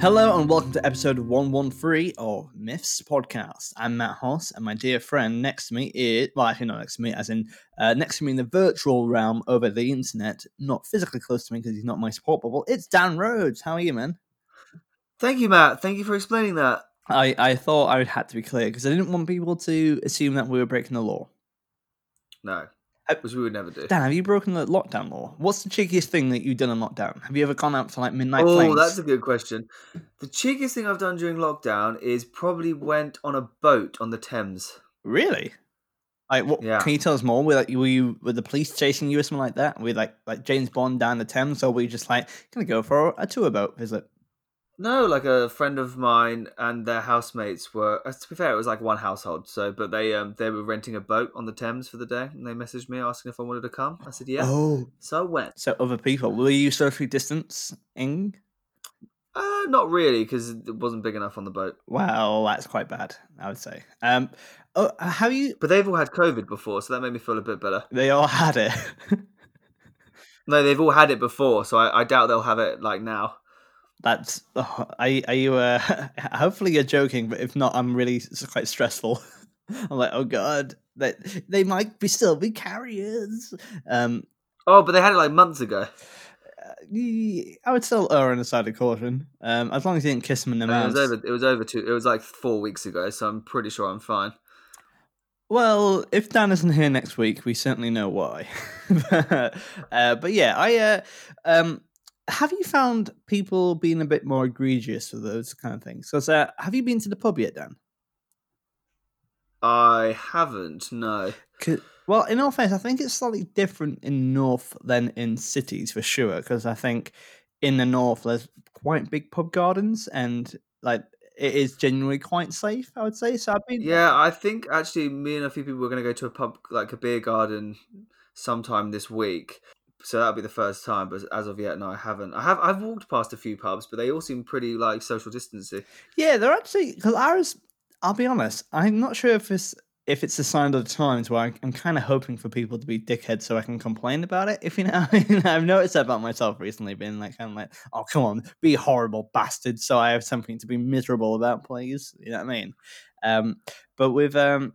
Hello and welcome to episode 113 of Myths Podcast. I'm Matt Hoss, and my dear friend next to me is, well, actually, not next to me, as in uh, next to me in the virtual realm over the internet, not physically close to me because he's not my support bubble. It's Dan Rhodes. How are you, man? Thank you, Matt. Thank you for explaining that. I, I thought I would have to be clear because I didn't want people to assume that we were breaking the law. No, which we would never do. Dan, have you broken the lockdown law? What's the cheekiest thing that you've done in lockdown? Have you ever gone out to like midnight Oh, that's a good question. The cheekiest thing I've done during lockdown is probably went on a boat on the Thames. Really? Like, what? Yeah. Can you tell us more? Were like, were you were the police chasing you or something like that? Were you like like James Bond down the Thames, or were you just like gonna go for a tour boat visit? No, like a friend of mine and their housemates were. uh, To be fair, it was like one household. So, but they um they were renting a boat on the Thames for the day, and they messaged me asking if I wanted to come. I said yeah. Oh, So I went. so other people were you socially distancing? Uh, not really, because it wasn't big enough on the boat. Well, that's quite bad, I would say. Um, oh, have you? But they've all had COVID before, so that made me feel a bit better. They all had it. No, they've all had it before, so I, I doubt they'll have it like now. That's. Oh, are, are you? Uh, hopefully you're joking, but if not, I'm really quite stressful. I'm like, oh god, that they might be still be carriers. Um, Oh, but they had it like months ago. uh, I would still err on the side of caution. Um, as long as you didn't kiss them in the mouth. it was over. It was over two. It was like four weeks ago, so I'm pretty sure I'm fine. Well, if Dan isn't here next week, we certainly know why. uh, but yeah, I uh, um, have you found people being a bit more egregious with those kind of things? Because uh, have you been to the pub yet, Dan? I haven't. No. well, in all fairness, I think it's slightly different in north than in cities for sure. Because I think in the north there's quite big pub gardens, and like it is genuinely quite safe. I would say. So I've been. Yeah, I think actually me and a few people were going to go to a pub, like a beer garden, sometime this week. So that'll be the first time. But as of yet, no, I haven't. I have. I've walked past a few pubs, but they all seem pretty like social distancing. Yeah, they're actually because ours. I'll be honest. I'm not sure if it's if it's a sign of the times where I'm kind of hoping for people to be dickheads so I can complain about it. If you know, I mean. I've noticed that about myself recently, being like of like, oh come on, be horrible bastard, so I have something to be miserable about, please. You know what I mean? Um, but with um,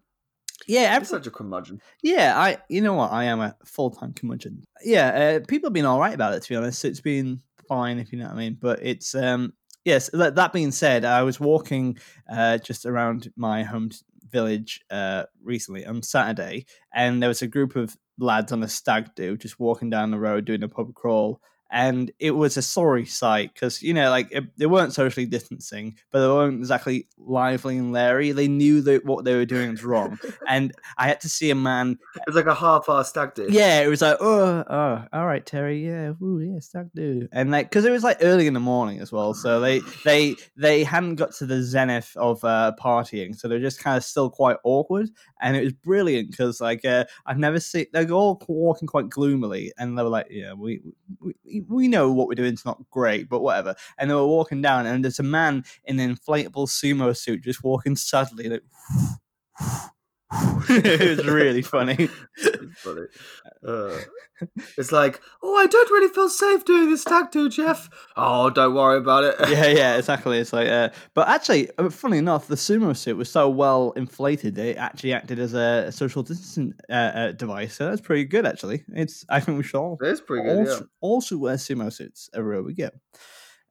yeah, every, such a curmudgeon. yeah, I you know what I am a full time curmudgeon. Yeah, uh, people have been all right about it to be honest. It's been fine if you know what I mean. But it's um yes. That, that being said, I was walking uh just around my home village uh recently on Saturday, and there was a group of lads on a stag do just walking down the road doing a pub crawl. And it was a sorry sight because you know, like it, they weren't socially distancing, but they weren't exactly lively and leery. They knew that what they were doing was wrong, and I had to see a man. it was like a half-assed stag do. Yeah, it was like, oh, oh, all right, Terry, yeah, ooh, yeah, stag do, and like, because it was like early in the morning as well, so they they they hadn't got to the zenith of uh, partying, so they're just kind of still quite awkward, and it was brilliant because like uh, I've never seen they're all walking quite gloomily, and they were like, yeah, we we we know what we're doing is not great, but whatever, and they were walking down, and there's a man in an inflatable sumo suit just walking sadly, like. it was really funny. Funny. Uh, it's like, oh, I don't really feel safe doing this stag do, Jeff. Oh, don't worry about it. yeah, yeah, exactly. It's like, uh, but actually, uh, funny enough, the sumo suit was so well inflated, it actually acted as a, social distancing uh, uh, device. So that's pretty good, actually. It's, I think we should all It's pretty good. also, also wear sumo suits everywhere we go.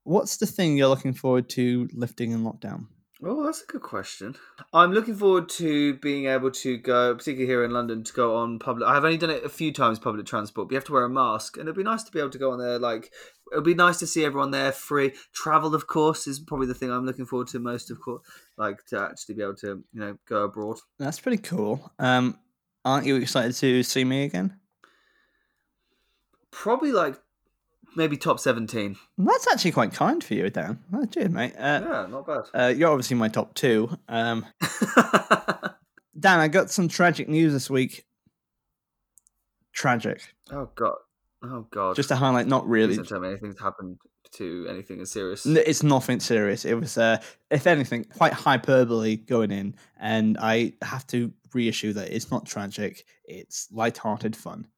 What's the thing you're looking forward to lifting in lockdown? Oh, that's a good question. I'm looking forward to being able to go, particularly here in London, to go on public. I've only done it a few times, public transport. But you have to wear a mask, and it'd be nice to be able to go on there. Like, it'd be nice to see everyone there free. Travel, of course, is probably the thing I'm looking forward to most. Of course, like to actually be able to, you know, go abroad. That's pretty cool. Um, aren't you excited to see me again? Probably like maybe top seventeen. That's actually quite kind for you, Dan. Oh, cheers, mate. Uh, Yeah, not bad. uh, you're obviously my top two. Um, Dan, I got some tragic news this week. Tragic. oh god. Oh god. Just to highlight, not really. tell me anything's happened to anything as serious. It's nothing serious. It was, uh, if anything, quite hyperbole going in, and I have to reissue that it's not tragic. It's light-hearted fun.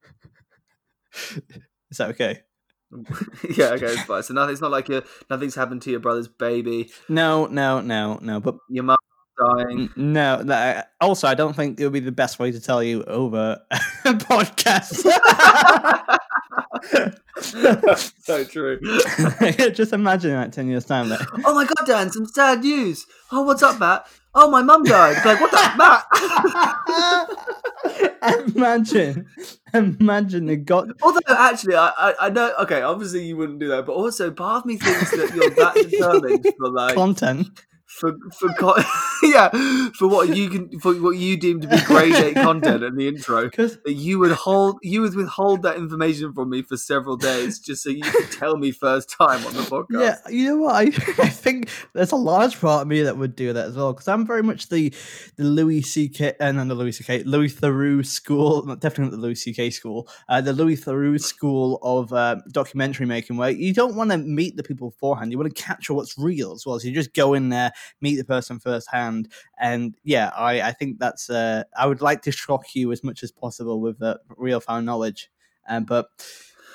Is that okay? yeah, okay, it's fine. So nothing, it's not like your nothing's happened to your brother's baby, No, no, no, no. But your mum dying. no. that- Also, I don't think it would be the best way to tell you over a podcast. so true. Just imagine that ten years time. Oh my god, Dan, some sad news. Oh, what's up, Matt? Oh, my mum died. Like, what the Matt? imagine, imagine it got Although, actually, I, I, I know. Okay, obviously you wouldn't do that, but also part of me thinks that you're that determined for like content. For for co- yeah for what you can for what you deem to be grade eight content in the intro. That you would hold you would withhold that information from me for several days just so you could tell me first time on the podcast. yeah, you know what? I, I think there's a large part of me that would do that as well. Because I'm very much the the Louis C.K. and uh, the Louis C.K. Louis Theroux school, not definitely not the Louis C.K. school, uh, the Louis Theroux school of uh, documentary making, where you don't want to meet the people beforehand. You want to capture what's real as well. So you just go in there, meet the person firsthand, and yeah, I I think that's uh, I would like to shock you as much as possible with uh, real found knowledge, um, but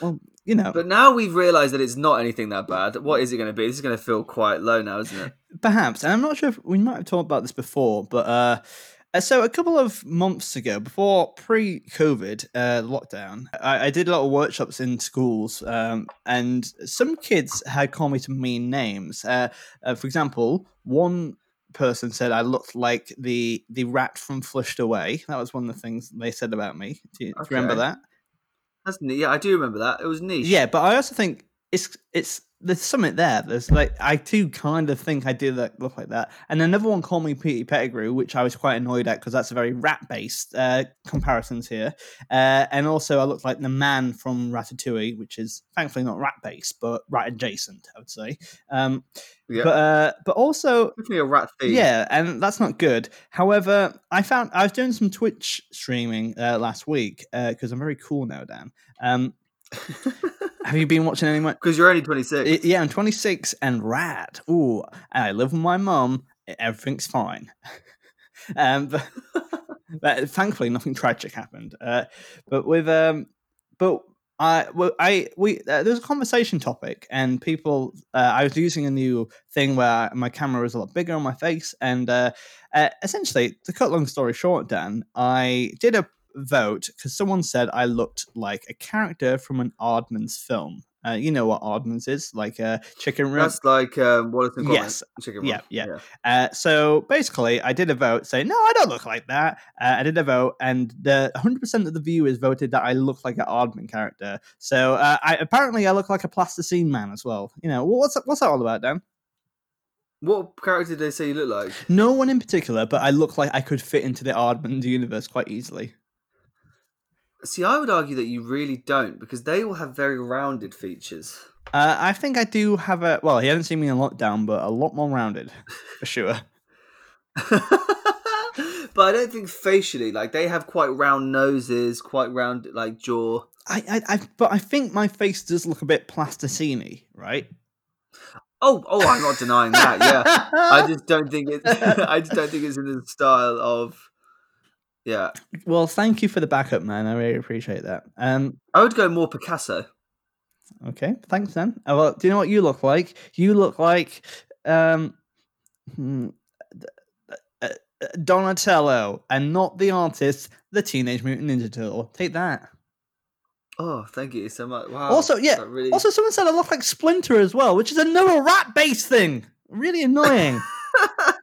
well, you know. But now we've realised that it's not anything that bad. What is it going to be? This is going to feel quite low now, isn't it? Perhaps, and I'm not sure if we might have talked about this before, but uh, uh, so a couple of months ago, before pre-COVID uh, lockdown, I, I did a lot of workshops in schools, um, and some kids had called me some mean names. Uh, uh, for example, one person said I looked like the the rat from Flushed Away. That was one of the things they said about me. Do you, do you remember that? That's. Yeah, I do remember that. It was niche. Yeah, but I also think it's it's there's something there. There's like I do kind of think I do that look like that. And another one called me Petey Pettigrew, which I was quite annoyed at because that's a very rat based uh, comparisons here. Uh, and also I look like the man from Ratatouille, which is thankfully not rat based, but rat adjacent, I would say. Um, yeah. But uh, but also Definitely a rat thief. yeah, and that's not good. However, I found I was doing some Twitch streaming uh, last week because I'm very cool now, Dan. Um, have you been watching any? Mo- Because you're only 26. I- yeah, I'm 26 and rat. Ooh, I live with my mum. Everything's fine. um, but, but thankfully, nothing tragic happened. Uh, but with um, but I well, I we uh, there was a conversation topic, and people. Uh, I was using a new thing where my camera was a lot bigger on my face, and uh, uh, essentially, to cut long story short, Dan, I did a vote because someone said I looked like a character from an Aardman's film. Uh, you know what Aardman's is, like a chicken run. That's like um, Wallace and Gromit. Yes. Chicken Yeah, Run. yeah. Uh, so basically, I did a vote saying, no, I don't look like that. Uh, I did a vote, and the 100% of the viewers voted that I look like an Aardman character. So uh, I, apparently, I look like a plasticine man as well. You know, what's that, what's that all about, Dan? What character did they say you look like? No one in particular, but I look like I could fit into the Aardman universe quite easily. See, I would argue that you really don't because they all have very rounded features. Uh, I think I do have a well. He hasn't seen me in lockdown, but a lot more rounded for sure. but I don't think facially, like they have quite round noses, quite round like jaw. I, I, I, but I think my face does look a bit plasticine right? Oh, oh, I'm not denying that. Yeah, I just don't think it. I just don't think it's in the style of. Yeah, well, thank you for the backup, man. I really appreciate that. Um, I would go more Picasso. okay, thanks, then. Uh, well, do you know what you look like? You look like um, hmm, uh, uh, Donatello, and not the artist, the Teenage Mutant Ninja Turtle. Take that. Oh, thank you so much. Wow. Also, yeah, really- Also, someone said I look like Splinter as well, which is another rat-based thing. Really annoying.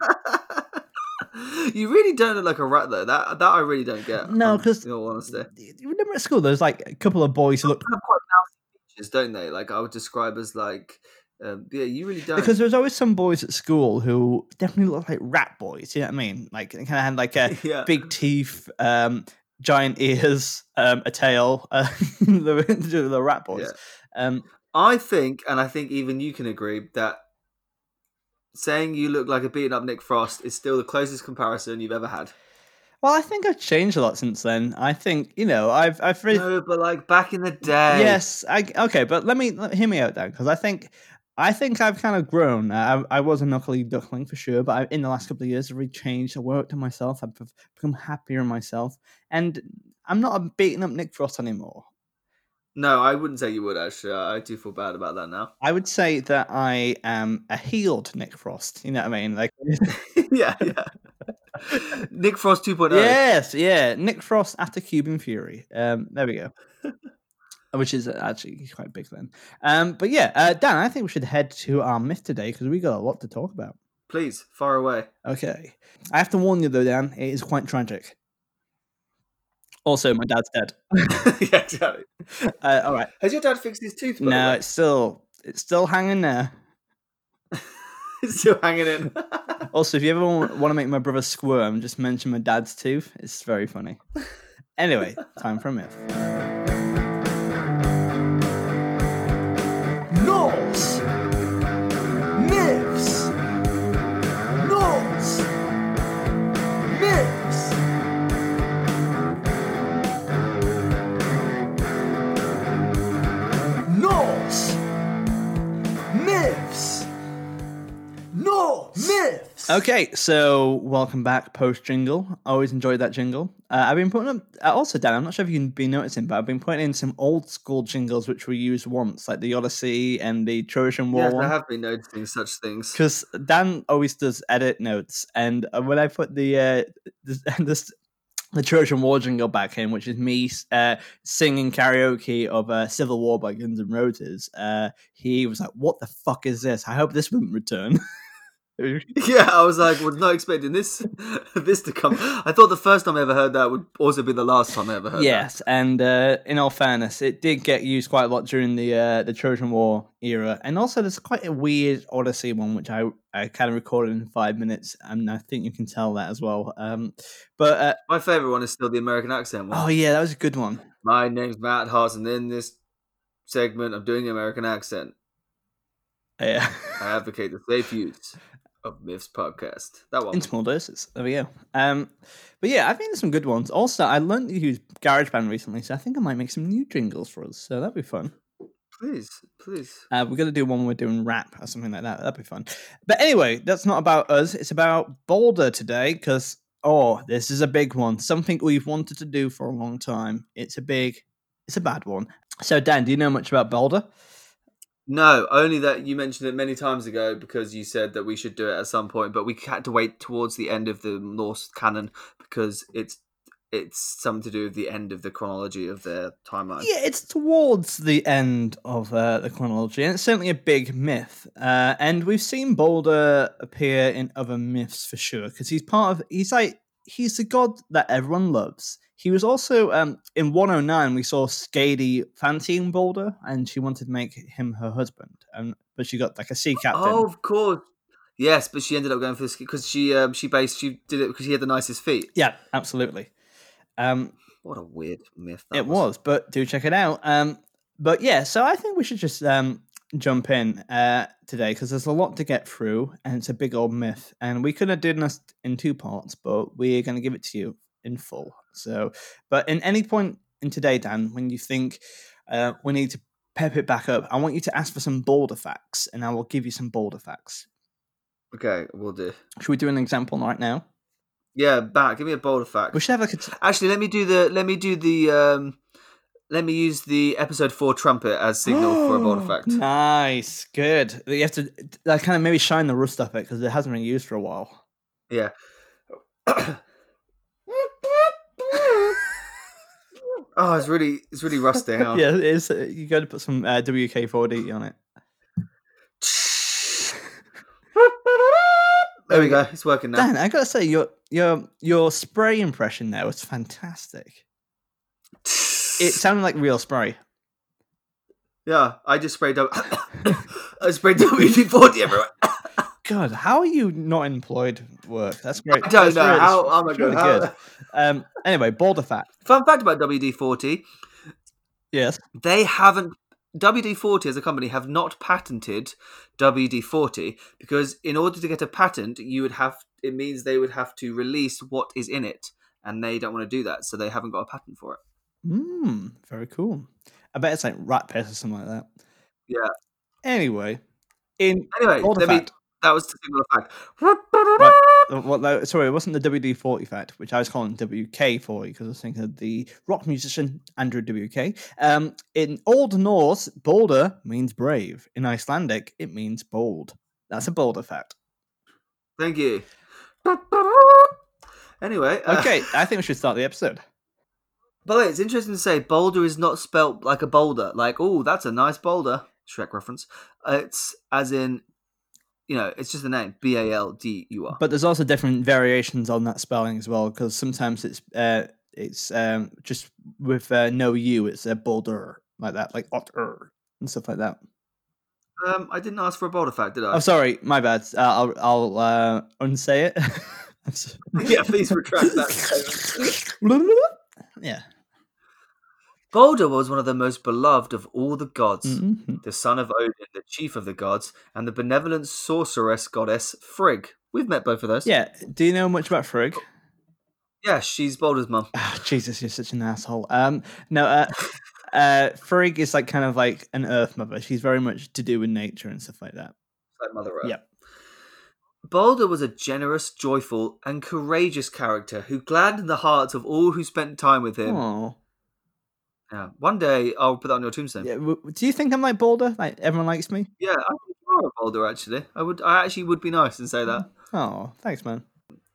you really don't look like a rat though. That that I really don't get. No, um, 'cause- in all honesty, you remember at school, there's like a couple of boys who look have quite mouthy features, don't they? Like I would describe as like, um, yeah, you really don't. because there's always some boys at school who definitely look like rat boys. You know what I mean? Like they kind of had like a yeah, big teeth, um, giant ears, um, a tail. Uh, the, the rat boys. Yeah. Um, I think, and I think even you can agree that saying you look like a beaten up Nick Frost is still the closest comparison you've ever had. Well, I think I've changed a lot since then. I think you know I've I've really No, but like back in the day. yes. I okay, but let me let, hear me out then because I think. I think I've kind of grown. I, I was a knuckly duckling for sure, but I, in the last couple of years, I've really changed. I worked on myself. I've become happier in myself, and I'm not a beating up Nick Frost anymore. No, I wouldn't say you would actually. I do feel bad about that now. I would say that I am a healed Nick Frost. You know what I mean? Like, yeah, yeah. Nick Frost 2.0. yes, yeah, Nick Frost after Cuban Fury. Um, there we go. Which is actually quite big then. Um, but yeah, uh, Dan, I think we should head to our myth today because we got a lot to talk about. Please, far away. Okay. I have to warn you though, Dan, it is quite tragic. Also, my dad's dead. yeah, exactly. Uh, all right. Has your dad fixed his tooth? No, it's still it's still hanging there. it's still hanging in. Also, if you ever want to make my brother squirm, just mention my dad's tooth. It's very funny. Anyway, time for a myth. Okay, so welcome back post jingle. I always enjoyed that jingle. Uh, I've been putting up, uh, also, Dan, I'm not sure if you've been noticing, but I've been putting in some old school jingles which we used once, like the Odyssey and the Trojan War one. I have been noticing such things. because Dan always does edit notes, and uh, when I put the uh, this, this the Trojan War jingle back in, which is me uh, singing karaoke of uh, "Civil War" by Guns N' Roses, uh, he was like, "What the fuck is this? I hope this wouldn't return." Yeah, I was like, was not expecting this this to come. I thought the first time I ever heard that would also be the last time I ever heard yes, and uh, in all fairness, it did get used quite a lot during the uh, the Trojan War era, and also there's quite a weird Odyssey one which I I kind of recorded in five minutes, and I think you can tell that as well. Um, but uh. My favourite one is still the American accent one. oh yeah, that was a good one. My name's Matt Haas, and in this segment, I'm doing the American accent. Yeah. I advocate the safe use of Myths podcast. That one. in small doses. There we go. Um, but yeah, I've made some good ones. Also, I learned to use GarageBand recently, so I think I might make some new jingles for us. So that'd be fun. Please, please. Uh, we're gonna do one we're doing rap or something like that. That'd be fun. But anyway, that's not about us. It's about Baldur today because oh, this is a big one. Something we've wanted to do for a long time. It's a big, it's a bad one. So Dan, do you know much about Baldur? No, only that you mentioned it many times ago because you said that we should do it at some point, but we had to wait towards the end of the Norse canon because it's it's something to do with the end of the chronology of their timeline. Yeah, it's towards the end of uh, the chronology, and it's certainly a big myth. Uh, and we've seen Baldur appear in other myths for sure, because he's part of. He's like he's the god that everyone loves. He was also um, in 109. We saw Skadi fancying Baldur, and she wanted to make him her husband, and but she got like a sea captain. Oh, of course. Yes, but she ended up going for this because she um, she based she did it because he had the nicest feet. Yeah, absolutely. Um, What a weird myth. That it was, but do check it out. Um, but yeah, so I think we should just um, jump in uh, today because there's a lot to get through, and it's a big old myth. And we could have done this in two parts, but we're going to give it to you in full. So, but in any point in today, Dan, when you think uh, we need to pep it back up, I want you to ask for some bolder facts, and I will give you some bolder facts. Okay, we'll do. Should we do an example right now? Yeah, back. Give me a bolder fact. We should have like a t- Actually, let me do the. Let me do the. um Let me use the episode four trumpet as signal for a bolder fact. Nice, good. You have to like, kind of maybe shine the rust off it because it hasn't been used for a while. Yeah. Oh, it's really, it's really rusty. Yeah, it is. You got to put some uh, WK 40 on it. There we go. It's working now. Dan, I gotta say your your your spray impression there was fantastic. It sounded like real spray. Yeah, I just sprayed. W- I sprayed WD forty everywhere. God, how are you not employed work? That's great. I don't That's know really- how. Oh my really good. Um. Anyway, boulder fact. Fun fact about WD forty: Yes. they haven't WD 40 as a company have not patented WD 40 because in order to get a patent, you would have it means they would have to release what is in it, and they don't want to do that, so they haven't got a patent for it. Hmm, very cool. I bet it's like rat piss or something like that. Yeah. Anyway, in Anyway, let me, fact. That was the single fact. Uh, Well, no, sorry, it wasn't the WD 40 fact, which I was calling WK 40 because I was thinking of the rock musician Andrew WK. Um, in Old Norse, boulder means brave. In Icelandic, it means bold. That's a bold fact. Thank you. Anyway, uh, Okay, I think we should start the episode. By the way, it's interesting to say boulder is not spelt like a boulder. Like, oh, that's a nice boulder. Shrek reference. Uh, it's as in, you know, it's just the name. B A L D U R. But there's also different variations on that spelling as well, because sometimes it's uh, it's um, just with uh, no U, it's a boulder like that, like otter and stuff like that. Um, I didn't ask for a boulder fact, did I? Oh, sorry, my bad. Uh, I'll I'll uh, unsay it. Yeah, please retract that. yeah. Baldur was one of the most beloved of all the gods. Mhm. The son of Odin, the chief of the gods, and the benevolent sorceress goddess Frigg. We've met both of those. Yeah. Do you know much about Frigg? Yeah, she's Baldur's mum. Ah, Jesus, you're such an asshole. Um, no, uh, uh, Frigg is like kind of like an Earth mother. She's very much to do with nature and stuff like that. Like Mother Earth. Yep. Baldur was a generous, joyful, and courageous character who gladdened the hearts of all who spent time with him. Oh, Yeah. One day I'll put that on your tombstone. yeah. w- Do you think I'm like Baldur? Like everyone likes me? Yeah, I think you are a boulder. Actually, I would. I actually would be nice and say that. Oh, thanks, man.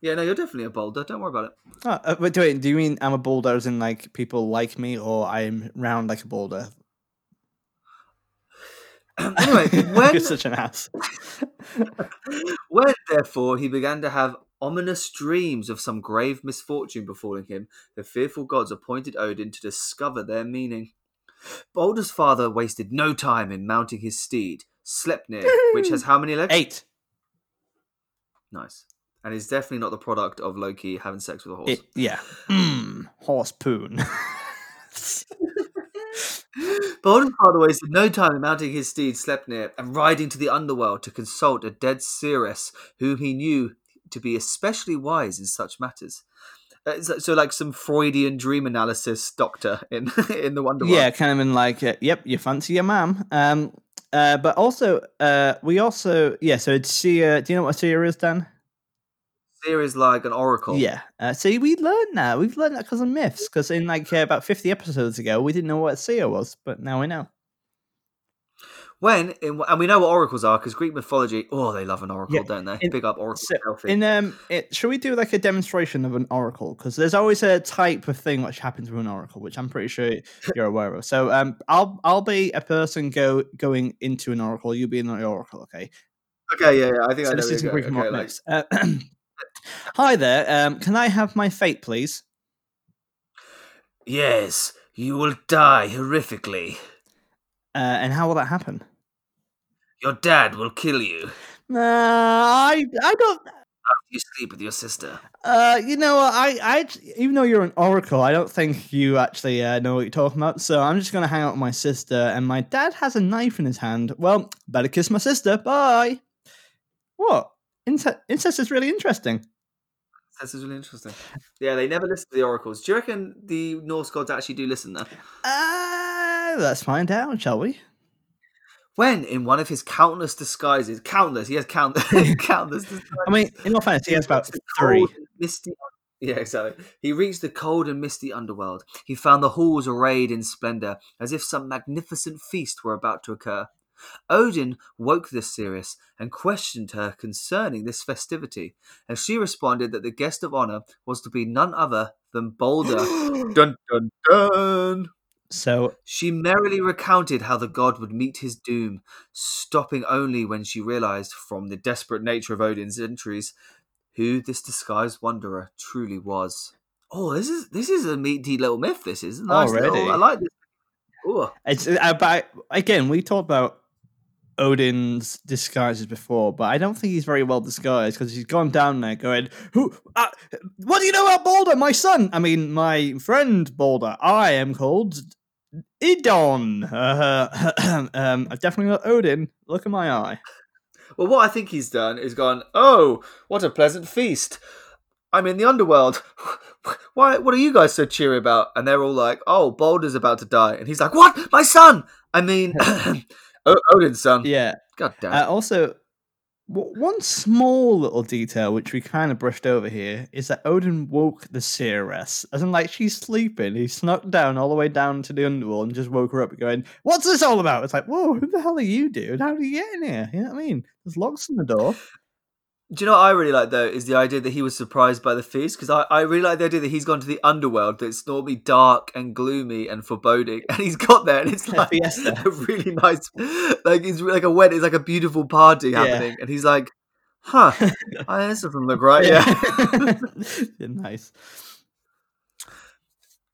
Yeah, no, you're definitely a boulder. Don't worry about it. Oh, uh, but wait, do you mean I'm a boulder as in like people like me, or I'm round like a boulder? anyway, when You're such an ass. when therefore he began to have ominous dreams of some grave misfortune befalling him, the fearful gods appointed Odin to discover their meaning. Baldur's father wasted no time in mounting his steed, Sleipnir, which has how many legs? Eight. Nice. And is definitely not the product of Loki having sex with a horse. It, yeah. Mm, horse poon. Baldur's father wasted no time in mounting his steed Sleipnir and riding to the underworld to consult a dead seeress whom he knew to be especially wise in such matters. Uh, so, so like some Freudian dream analysis doctor in in the Underworld. yeah, kind of in like, uh, yep, you fancy your mom. Um, uh, but also, uh, we also, yeah. So it's Seer. Do you know what a Seer is, Dan? Seer is like an oracle. Yeah. Uh, see, we learned that. We've learned that because of myths. Because in like uh, about fifty episodes ago, we didn't know what a seer was, but now we know. When in, and we know what oracles are because Greek mythology. Oh, they love an oracle, Yeah, don't they? in- Big up oracle. so. In um, it, should we do like a demonstration of an oracle? Because there's always a type of thing which happens with an oracle, which I'm pretty sure you're aware of. So um, I'll I'll be a person go going into an oracle. You'll be an oracle, okay? okay, yeah, yeah. I think I So know this is Greek Okay, like- Uh, Hi there. Um, can I have my fate, please? Yes, you will die horrifically. Uh, and how will that happen? Your dad will kill you Uh, I I don't. after you sleep with your sister. Uh, you know, I, I, even though you're an oracle, I don't think you actually uh, know what you're talking about. So I'm just gonna hang out with my sister, and my dad has a knife in his hand. Well, better kiss my sister. Bye. What? Ince- incest is really interesting. This is really interesting. Yeah, they never listen to the oracles. Do you reckon the Norse gods actually do listen though? Uh, let's find out, shall we? When, in one of his countless disguises, countless, he has count, countless disguises. I mean, in all fairness, he has about three. Misty, yeah, exactly. He reached the cold and misty underworld. He found the halls arrayed in splendor, as if some magnificent feast were about to occur. Odin woke the seeress and questioned her concerning this festivity, and she responded that the guest of honor was to be none other than Balder. dun dun dun. So She merrily recounted how the god would meet his doom, stopping only when she realized, from the desperate nature of Odin's entries, who this disguised wanderer truly was. Oh, this is this is a meaty little myth. This is nice. little- Already? I like this. Oh, it's about again. We talked about Odin's disguises before, but I don't think he's very well disguised because he's gone down there going, "Who? Uh, what do you know about Balder, my son? I mean, my friend Balder. I am called Idon. Uh, um, I've definitely got Odin. Look at my eye. Well, what I think he's done is gone. Oh, what a pleasant feast! I'm in the underworld. Why? What are you guys so cheery about? And they're all like, "Oh, Baldur's about to die," and he's like, "What? My son? I mean, Odin's son. Yeah. God damn." Uh, also, one small little detail which we kind of brushed over here is that Odin woke the Seeress. As in, like, she's sleeping. He snuck down all the way down to the underworld and just woke her up going, What's this all about? It's like, Whoa, who the hell are you, dude? How did you get in here? You know what I mean? There's locks on the door. Do you know what I really like though? Is the idea that he was surprised by the feast because I, I really like the idea that he's gone to the underworld that's normally dark and gloomy and foreboding, and he's got there and it's like fiesta. a really nice, like it's like a wedding, it's like a beautiful party Yeah. happening, and he's like, "Huh, I this doesn't look right." Yeah. Yeah, nice.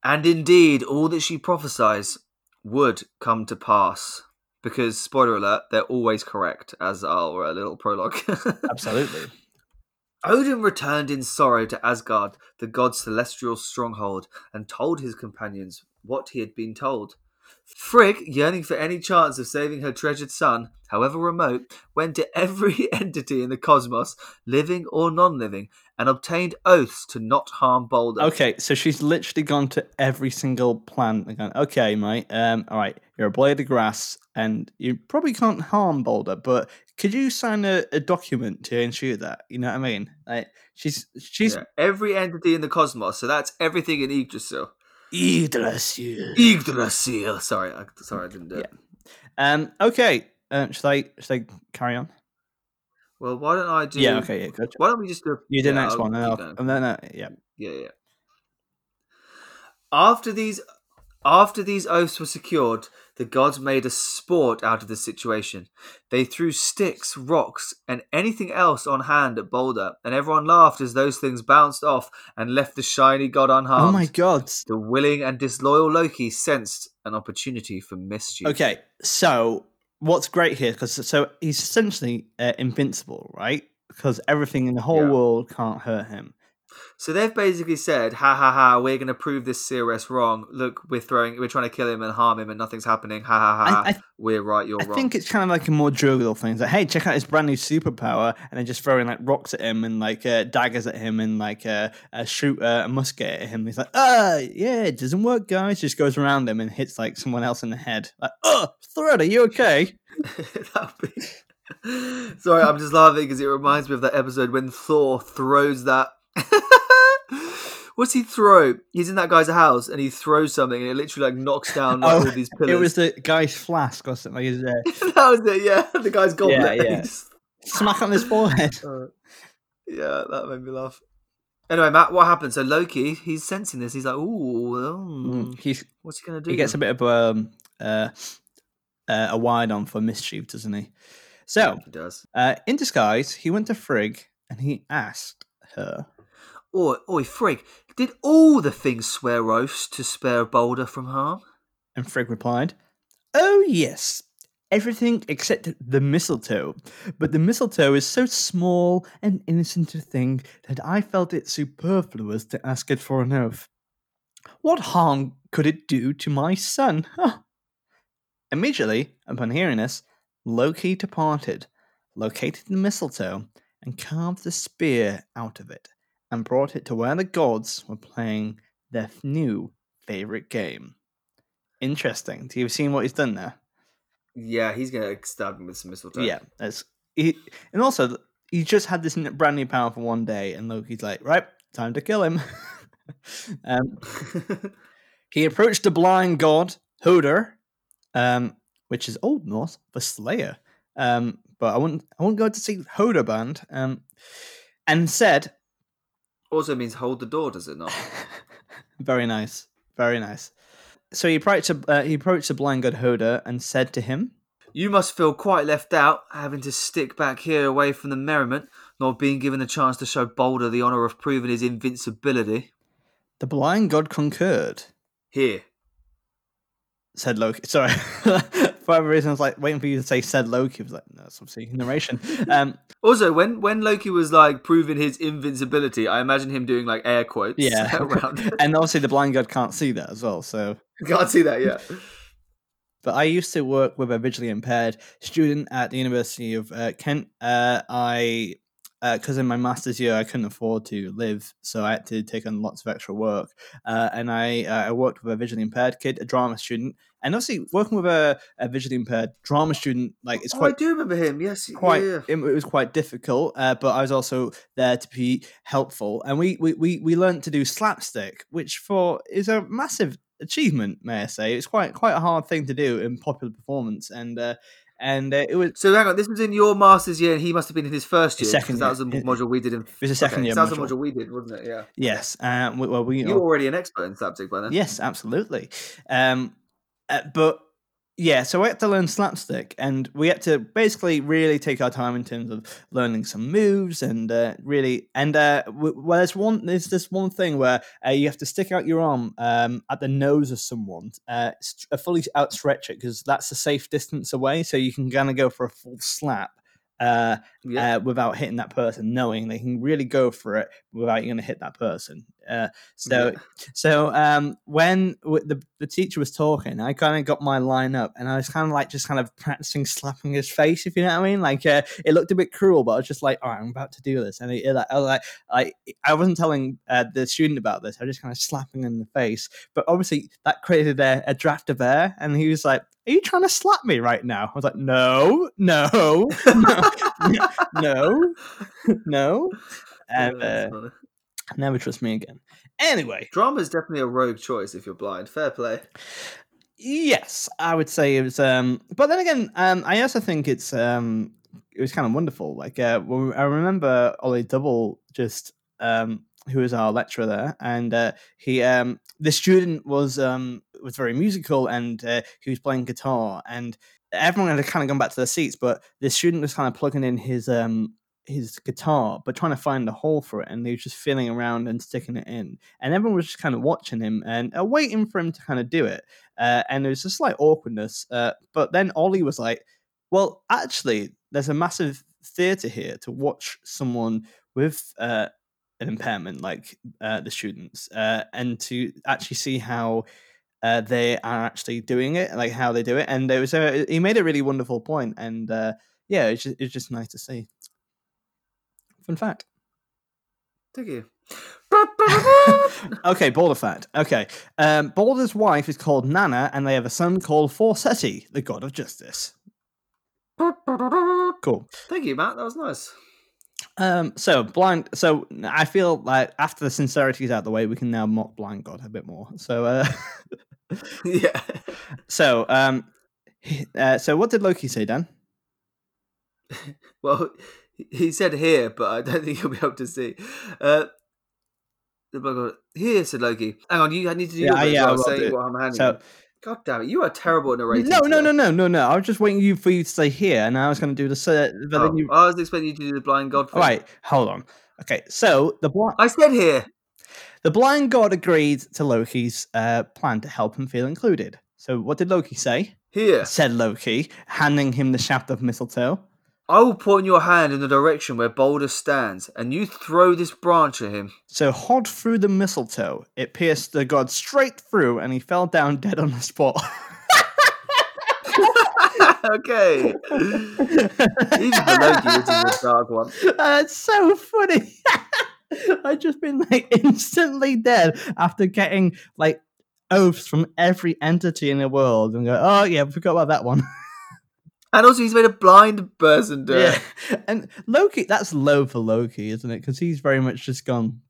And indeed, all that she prophesies would come to pass. Because, spoiler alert, they're always correct, as our little prologue. Absolutely. Odin returned in sorrow to Asgard, the god's celestial stronghold, and told his companions what he had been told. Frigg, yearning for any chance of saving her treasured son, however remote, went to every entity in the cosmos, living or non living, and obtained oaths to not harm Balder. Okay, so she's literally gone to every single plant and gone, okay, mate, um, all right, you're a blade of grass and you probably can't harm Baldur, but could you sign a, a document to ensure that? You know what I mean? Like she's she's Yeah, every entity in the cosmos, so that's everything in Yggdrasil. Yggdrasil. Yggdrasil. Sorry, I, sorry, I didn't do it. Um okay. Um should I should I carry on? Well, why don't I do? Yeah, okay, yeah, good. Why don't we just do? You do yeah, next I'll one and, keep I'll, going. and then uh, yeah. Yeah, yeah. After these, after these oaths were secured, the gods made a sport out of the situation. They threw sticks, rocks, and anything else on hand at Baldur, and everyone laughed as those things bounced off and left the shiny god unharmed. Oh my god. The willing and disloyal Loki sensed an opportunity for mischief. Okay, so what's great here because so he's essentially uh, invincible, right? Because everything in the whole Yeah. world can't hurt him. So they've basically said, "Ha ha ha! We're going to prove this seeress wrong. Look, we're throwing, we're trying to kill him and harm him, and nothing's happening. Ha ha ha! I- I- we're right, you're I wrong." I think it's kind of like a more jovial thing. It's like, hey, check out his brand new superpower, and then just throwing like rocks at him and like uh, daggers at him and like uh, uh, shoot uh, a musket at him. He's like, ah, yeah, it doesn't work, guys. Just goes around him and hits like someone else in the head. Like, oh, Thread, are you okay? that would be. Sorry, I'm just laughing because it reminds me of that episode when Thor throws that. What's he throw? He's in that guy's house and he throws something and it literally like knocks down like, Oh, all these pillars. It was the guy's flask or something. Like, his, uh, that was it. Yeah, the guy's goblet. Yeah, yeah. just- smack on his forehead. uh, yeah, that made me laugh. Anyway, Matt, what happened? So Loki, he's sensing this. He's like, "Ooh, um, Mm, He's, what's he gonna do?" he gets a bit of um, uh, uh, a wide on for mischief, doesn't he? So, He does. uh, in disguise, he went to Frigg and he asked her. Oi, oi, Frigg! Did all the things swear oaths to spare Baldur from harm? And Frigg replied, Oh, yes, everything except the mistletoe. But the mistletoe is so small and innocent a thing that I felt it superfluous to ask it for an oath. What harm could it do to my son? Huh. Immediately, upon hearing this, Loki departed, located the mistletoe, and carved the spear out of it, and brought it to where the gods were playing their new favorite game. Interesting. Do you seen what he's done there? Yeah, he's gonna stab him with some mistletoe. Yeah, that's he, and also he just had this brand new power for one day, and Loki's like, right, time to kill him. um, he approached the blind god Hodor, um, which is Old Norse for Slayer. Um, but I wouldn't, I wouldn't go to see Hodor band. Um, and said, also means hold the door, does it not? very nice, very nice. So he approached, a- uh, he approached the blind god Hodor and said to him, You must feel quite left out, having to stick back here away from the merriment, not being given a chance to show Baldur the honour of proving his invincibility. "The blind god concurred." Here. said Loki. Sorry, for whatever reason, I was like waiting for you to say said Loki. I was like, no, that's obviously narration. Um, Also, when when Loki was like proving his invincibility, I imagine him doing like air quotes Yeah. around and obviously the blind god can't see that as well. So Can't see that yet. But I used to work with a visually impaired student at the University of uh, Kent. Uh, I, because in my master's year I couldn't afford to live, so I had to take on lots of extra work. Uh, and I, uh, I worked with a visually impaired kid, a drama student, and obviously working with a, a visually impaired drama student, like it's Oh, quite I do remember him. Yes, quite Yeah. it, it was quite difficult uh, but i was also there to be helpful and we we we, we learned to do slapstick which for is a massive achievement may i say it's quite quite a hard thing to do in popular performance and uh, and uh, it was So hang on, this was in your master's year, and he must have been in his first year. second that was the module we did in. was a second okay, year That was the module. we did, wasn't it? Yeah. yes we, well we You were already an expert in slapstick by then. Yes, absolutely. Um, uh, but yeah, so we had to learn slapstick, and we had to basically really take our time in terms of learning some moves and uh, really. And uh, w- well, there's one. There's this one thing where uh, you have to stick out your arm um, at the nose of someone, uh, st- uh, fully outstretch it because that's a safe distance away, so you can kind of go for a full slap. Uh, Yeah. uh, without hitting that person, knowing they can really go for it without you going to hit that person. Uh, so Yeah. so um, when w- the the teacher was talking, I kind of got my line up, and I was kind of like just kind of practicing slapping his face, if you know what I mean. Like uh, it looked a bit cruel, but I was just like, "All right, I'm about to do this," and it, I was like, I I wasn't telling uh, the student about this. I was just kind of slapping him in the face, but obviously that created a, a draft of air, and he was like. Are you trying to slap me right now? I was like, no, no, no, no, no. And uh. Never trust me again. Anyway, Drama is definitely a rogue choice if you're blind. Fair play. Yes, I would say it was. Um, but then again, um, I also think it's um, it was kind of wonderful. Like uh, when- I remember Ollie Double just um, who was our lecturer there, and uh, he um, the student was um, was very musical, and uh, he was playing guitar, and everyone had kind of gone back to their seats, but the student was kind of plugging in his um, his guitar, but trying to find a hole for it, and he was just feeling around and sticking it in, and everyone was just kind of watching him and uh, waiting for him to kind of do it uh, and there was a slight awkwardness. Uh, but then Ollie was like, "Well, actually, there's a massive theatre here to watch someone with uh, an impairment like uh, the students, uh, and to actually see how." They are actually doing it, like how they do it, and it was a, he made a really wonderful point, and yeah, it's just, it's just nice to see. Fun fact. Thank you. okay, Boulder fact. Okay, um, Baldur's wife is called Nana, and they have a son called Forseti, the god of justice. Cool. Thank you, Matt. That was nice. Um, so blind. So I feel like after the sincerity is out of the way, we can now mock blind god a bit more. So, uh, yeah. so, um, uh, so what did Loki say, Dan? Well, he said here, but I don't think you'll be able to see. Uh, goes, here, said Loki. Hang on, you I need to do Yeah, your yeah, well, saying what I'm handing So you. God damn it, you are terrible at narrating. no, no, no, no, no, no. I was just waiting you for you to say here, and I was going to do the. Uh, but Oh, then you. I was expecting you to do the blind god thing. Right, hold on. Okay, so the blind. I said here. The blind god agreed to Loki's uh, plan to help him feel included. So, what did Loki say? Here. Said Loki, handing him the shaft of mistletoe. I will point your hand in the direction where Baldur stands, and you throw this branch at him. So, Hod threw the mistletoe. It pierced the god straight through, and he fell down dead on the spot. okay. Even for Loki, is a dark one. That's so funny. I've just been like instantly dead after getting like oaths from every entity in the world and go, oh yeah, forgot about that one. And also, he's made a blind person do it. Yeah. And Loki, that's low for Loki, isn't it? Because he's very much just gone,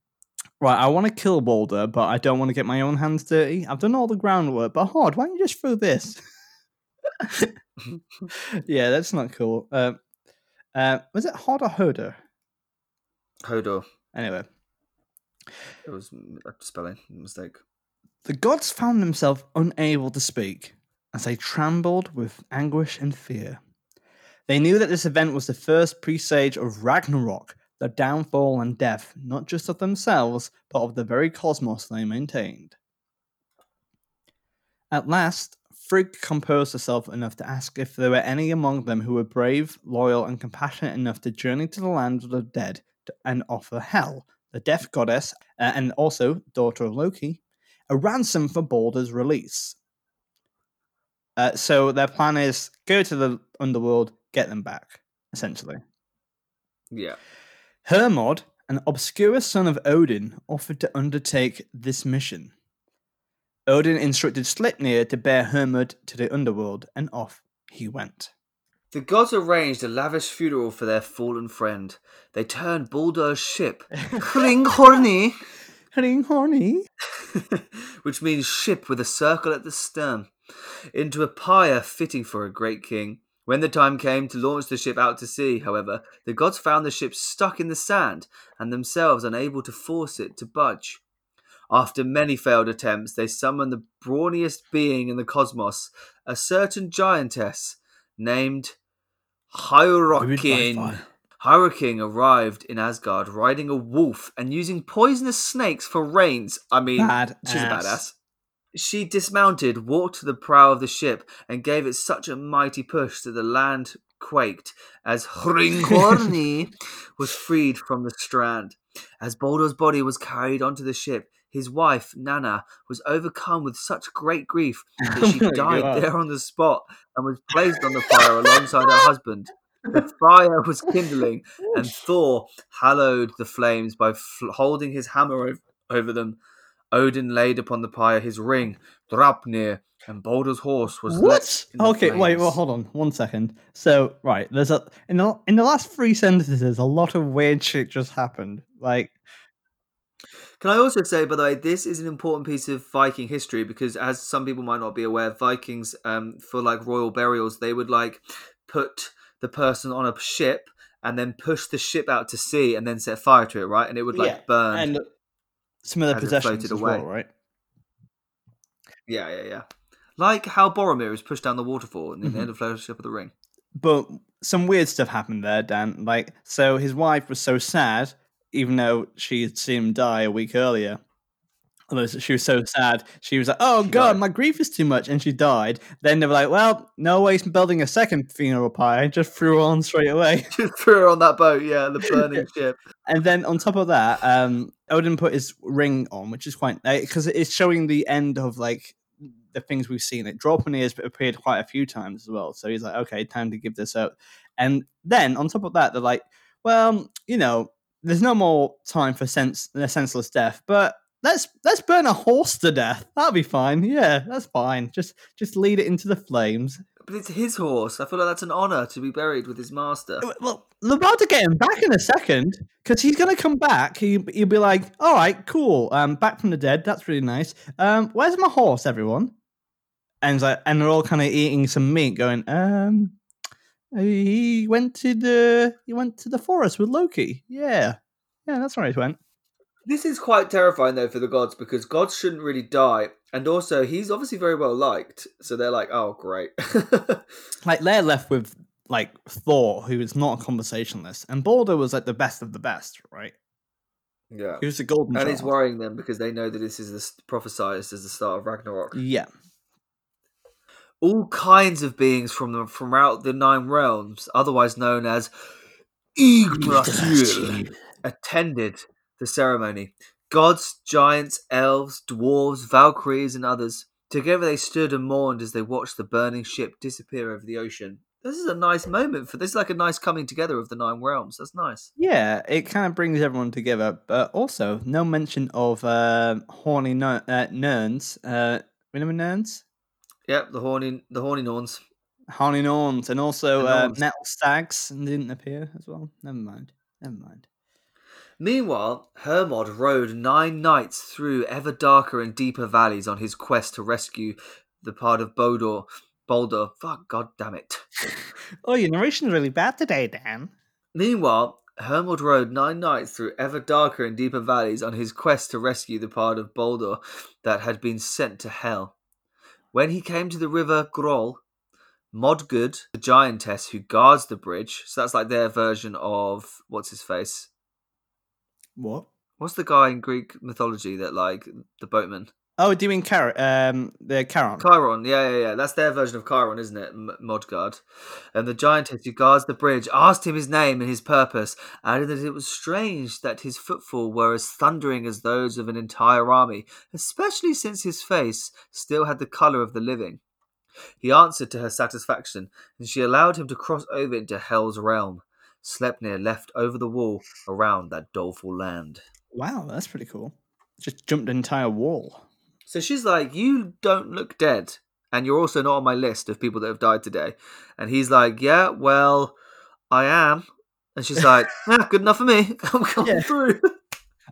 right, I want to kill Balder, but I don't want to get my own hands dirty. I've done all the groundwork, but hard, why don't you just throw this? yeah, that's not cool. Uh, uh, was it Hod or Hoder? Hodor. Anyway, It was a spelling mistake. the gods found themselves unable to speak as they trembled with anguish and fear. They knew that this event was the first presage of Ragnarok, the downfall and death not just of themselves, but of the very cosmos they maintained. At last, Frigg composed herself enough to ask if there were any among them who were brave, loyal, and compassionate enough to journey to the land of the dead and offer Hel, the death goddess, uh, and also daughter of Loki, a ransom for Balder's release. Uh, so their plan is go to the underworld, get them back, essentially. Yeah. Hermod, an obscure son of Odin, offered to undertake this mission. Odin instructed Sleipnir to bear Hermod to the underworld, and off he went. The gods arranged a lavish funeral for their fallen friend. They turned Baldur's ship, Hringhorni, Ring horny. which means ship with a circle at the stern, into a pyre fitting for a great king. When the time came to launch the ship out to sea, however, the gods found the ship stuck in the sand and themselves unable to force it to budge. After many failed attempts, they summoned the brawniest being in the cosmos, a certain giantess named Hyrrokin. Hyrrokin arrived in Asgard riding a wolf and using poisonous snakes for reins. I mean, Bad. she's a badass. She dismounted, walked to the prow of the ship, and gave it such a mighty push that the land quaked as Hringhorni was freed from the strand. As Baldur's body was carried onto the ship, his wife, Nanna, was overcome with such great grief oh that she Oh died God. there on the spot and was placed on the fire alongside her husband. The fire was kindling, and Thor hallowed the flames by fl- holding his hammer ov- over them. Odin laid upon the pyre his ring, Draupnir, and Baldur's horse was What? let in the Okay, wait, well, hold on one second. So, right, there's a in the in the last three sentences, a lot of weird shit just happened. Like, Can I also say, by the way, this is an important piece of Viking history because, as some people might not be aware, Vikings, um, for like royal burials, they would like put the person on a ship and then push the ship out to sea and then set fire to it, right? And it would like Yeah, burn. and some of their possessions as well, away. right? Yeah, yeah, yeah. Like how Boromir is pushed down the waterfall in the Mhm. end of Fellowship of the Ring. But some weird stuff happened there, Dan. Like, so his wife was so sad, even though she had seen him die a week earlier. Although she was so sad, she was like, "Oh She God, died. my grief is too much," and she died. Then they were like, "Well, no way, building a second funeral pyre." Just threw her on straight away. Just threw her on that boat, yeah, the burning ship. And then on top of that, um, Odin put his ring on, which is quite because it's showing the end of like the things we've seen. It Draupnir has appeared quite a few times as well, so he's like, okay, time to give this up. And then on top of that, they're like, well, you know, there's no more time for sense a senseless death, but let's let's burn a horse to death. That'll be fine. Yeah, that's fine. Just just lead it into the flames. But it's his horse. I feel like that's an honor to be buried with his master. Well, they're about to get him back in a second because he's going to come back. He, he'll be like, "All right, cool. Um, back from the dead. That's really nice. Um, where's my horse, everyone?" And like, and they're all kind of eating some meat, going, "Um, he went to the he went to the forest with Loki. Yeah, yeah, that's where he went. This is quite terrifying though for the gods because gods shouldn't really die, and also he's obviously very well liked. So they're like, "Oh, great." Like they're left with like Thor, who is not a conversationalist, and Balder was like the best of the best, right? yeah, He was the golden and it's child. worrying them because they know that this is the, prophesized as the start of Ragnarok. Yeah. All kinds of beings from the from out the nine realms, otherwise known as Yggdrasil, attended the ceremony. Gods, giants, elves, dwarves, valkyries, and others. Together they stood and mourned as they watched the burning ship disappear over the ocean. This is a nice moment for this, is like a nice coming together of the nine realms. That's nice. Yeah, it kind of brings everyone together, but also no mention of um horny ner- uh, nerns. Uh, remember nerns? Yep, the horny, the horny Norns. Horny norns, and also uh, metal stags didn't appear as well. Never mind. Never mind. Meanwhile, Hermod rode nine nights through ever darker and deeper valleys on his quest to rescue the part of Bodor. Boulder. Fuck, god damn it. Oh, your narration's really bad today, Dan. Meanwhile, Hermod rode nine nights through ever darker and deeper valleys on his quest to rescue the part of Boulder that had been sent to hell. When he came to the river Groll, Modgud, the giantess who guards the bridge, so that's like their version of what's his face? What? What's the guy in Greek mythology that like the boatman? Oh, do you mean Car- um, the Charon? Chiron, yeah, yeah, yeah. That's their version of Chiron, isn't it? M- Modgard. And the giantess who guards the bridge asked him his name and his purpose, added that it was strange that his footfall were as thundering as those of an entire army, especially since his face still had the colour of the living. He answered to her satisfaction, and she allowed him to cross over into Hell's realm. Sleipnir left over the wall around that doleful land. Wow, that's pretty cool. Just jumped an entire wall. So she's like, You don't look dead. And you're also not on my list of people that have died today. And he's like, Yeah, well, I am. And she's like, yeah, Good enough for me. I'm coming Yeah. through.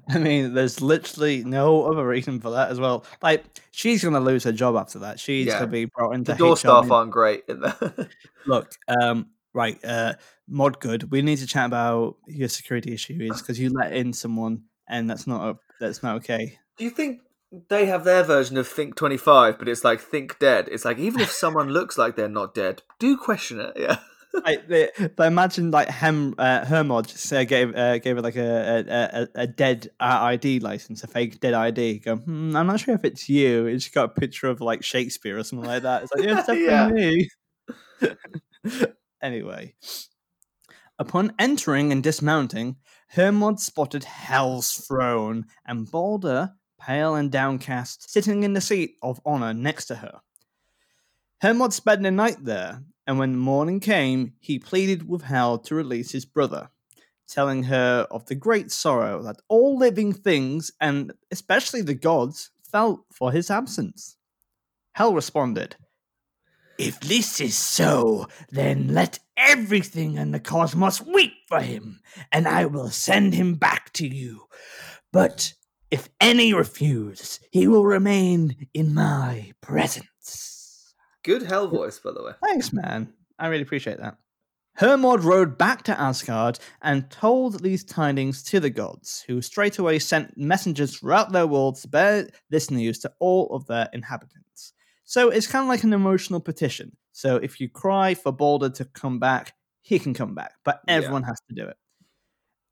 I mean, there's literally no other reason for that as well. Like, she's gonna lose her job after that. She's Yeah. gonna be brought into The door HR staff aren't great. In there. Look, um, right, uh, Modgud. We need to chat about your security issues because you let in someone, and that's not a, that's not okay. Do you think they have their version of Think 25, but it's like Think Dead? It's like, even if someone looks like they're not dead, do question it. Yeah. Like, the, but imagine like Hem uh, Hermod just uh, gave uh, gave her like a a, a, a dead uh, ID license, a fake dead ID. Go, hmm, I'm not sure if it's you. It's just got a picture of like Shakespeare or something like that. It's like, yeah, it's definitely me. anyway, upon entering and dismounting, Hermod spotted Hell's throne and Balder, pale and downcast, sitting in the seat of honor next to her. Hermod spent the night there, and when morning came, he pleaded with Hel to release his brother, telling her of the great sorrow that all living things, and especially the gods, felt for his absence. Hel responded, If this is so, then let everything in the cosmos weep for him, and I will send him back to you. But if any refuse, he will remain in my presence. Good hell voice, by the way. Thanks, man. I really appreciate that. Hermod rode back to Asgard and told these tidings to the gods, who straightway sent messengers throughout their world to bear this news to all of their inhabitants. So it's kind of like an emotional petition. So if you cry for Balder to come back, he can come back, but Yeah. everyone has to do it.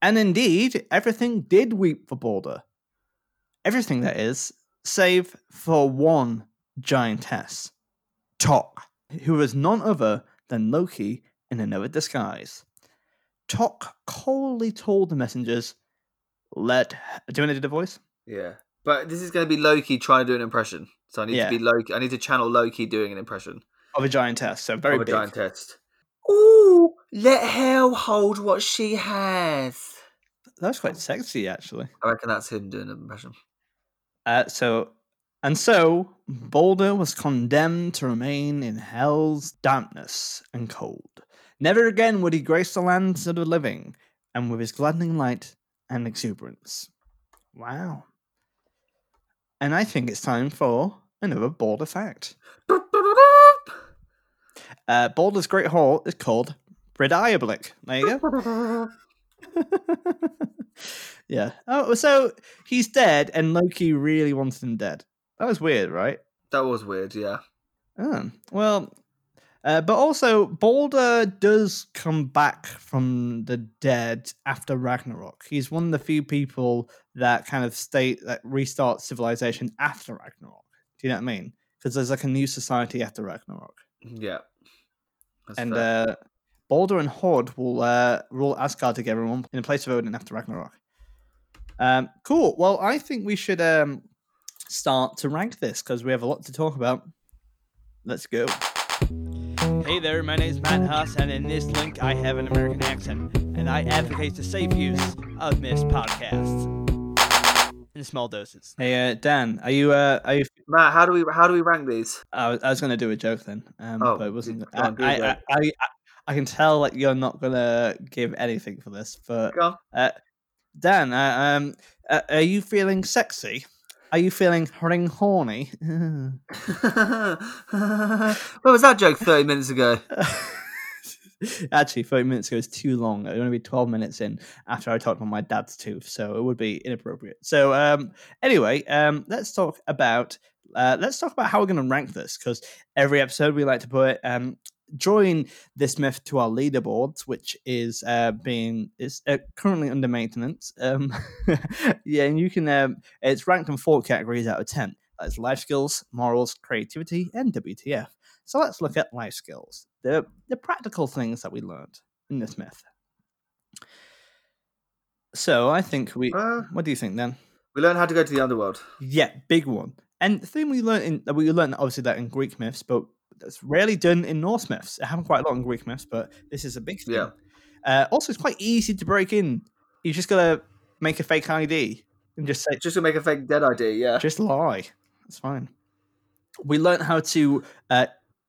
And indeed, everything did weep for Balder. Everything, that is, save for one giantess, Tok, who was none other than Loki in another disguise. Tok coldly told the messengers, Let. Do you want to do the voice? Yeah. But this is going to be Loki trying to do an impression. So I need Yeah. to be Loki. I need to channel Loki doing an impression Of a giantess, so very of a big. giant test. Ooh, let Hell hold what she has. That's quite sexy, actually. I reckon that's him doing an impression. Uh, so, and so, Balder was condemned to remain in hell's dampness and cold. Never again would he grace the lands of the living, and with his gladdening light and exuberance. Wow. And I think it's time for another Balder fact. Uh, Baldur's Great Hall is called Breidablik. There you go. yeah. Oh, so he's dead, and Loki really wanted him dead. That was weird, right? That was weird, yeah. Oh, well, uh, but also Balder does come back from the dead after Ragnarok. He's one of the few people that kind of state that restart civilization after Ragnarok. Do you know what I mean? Because there's like a new society after Ragnarok, Yeah. That's and fair. uh, Balder and Hord will uh, rule Asgard together in one- in place of Odin after Ragnarok. Um, cool. Well, I think we should um, start to rank this because we have a lot to talk about. Let's go. Hey there, my name is Matt Huss, and in this link, I have an American accent, and I advocate the safe use of Myths podcasts in small doses. Hey, uh, Dan, are you? Uh, are you? Matt, how do we how do we rank these? I was, I was going to do a joke then, um, Oh, but it wasn't. go I, on, do a I, I, joke. I, I can tell that you're not going to give anything for this. But Go uh, Dan, uh, um, uh, are you feeling sexy? Are you feeling ring horny? Where was that joke 30 minutes ago? Actually, 30 minutes ago is too long. It would only be 12 minutes in after I talked about my dad's tooth, so it would be inappropriate. So, um, anyway, um, let's talk about uh, let's talk about how we're going to rank this because every episode we like to put um, join this myth to our leaderboards, which is uh, being is uh, currently under maintenance. Um, yeah, and you can um, it's ranked in four categories out of ten. That is life skills, morals, creativity, and WTF. So let's look at life skills, the, the practical things that we learned in this myth. So I think we. Uh, what do you think then? we learn how to go to the underworld. Yeah, big one. And the thing we learned in that we learned obviously that in Greek myths, but that's rarely done in Norse myths. It happened quite a lot in Greek myths, but this is a big thing. Yeah. Uh, also, it's quite easy to break in. You just gotta make a fake ID and just say, Just to make a fake dead ID. Yeah. just lie. That's fine. We learned how to uh,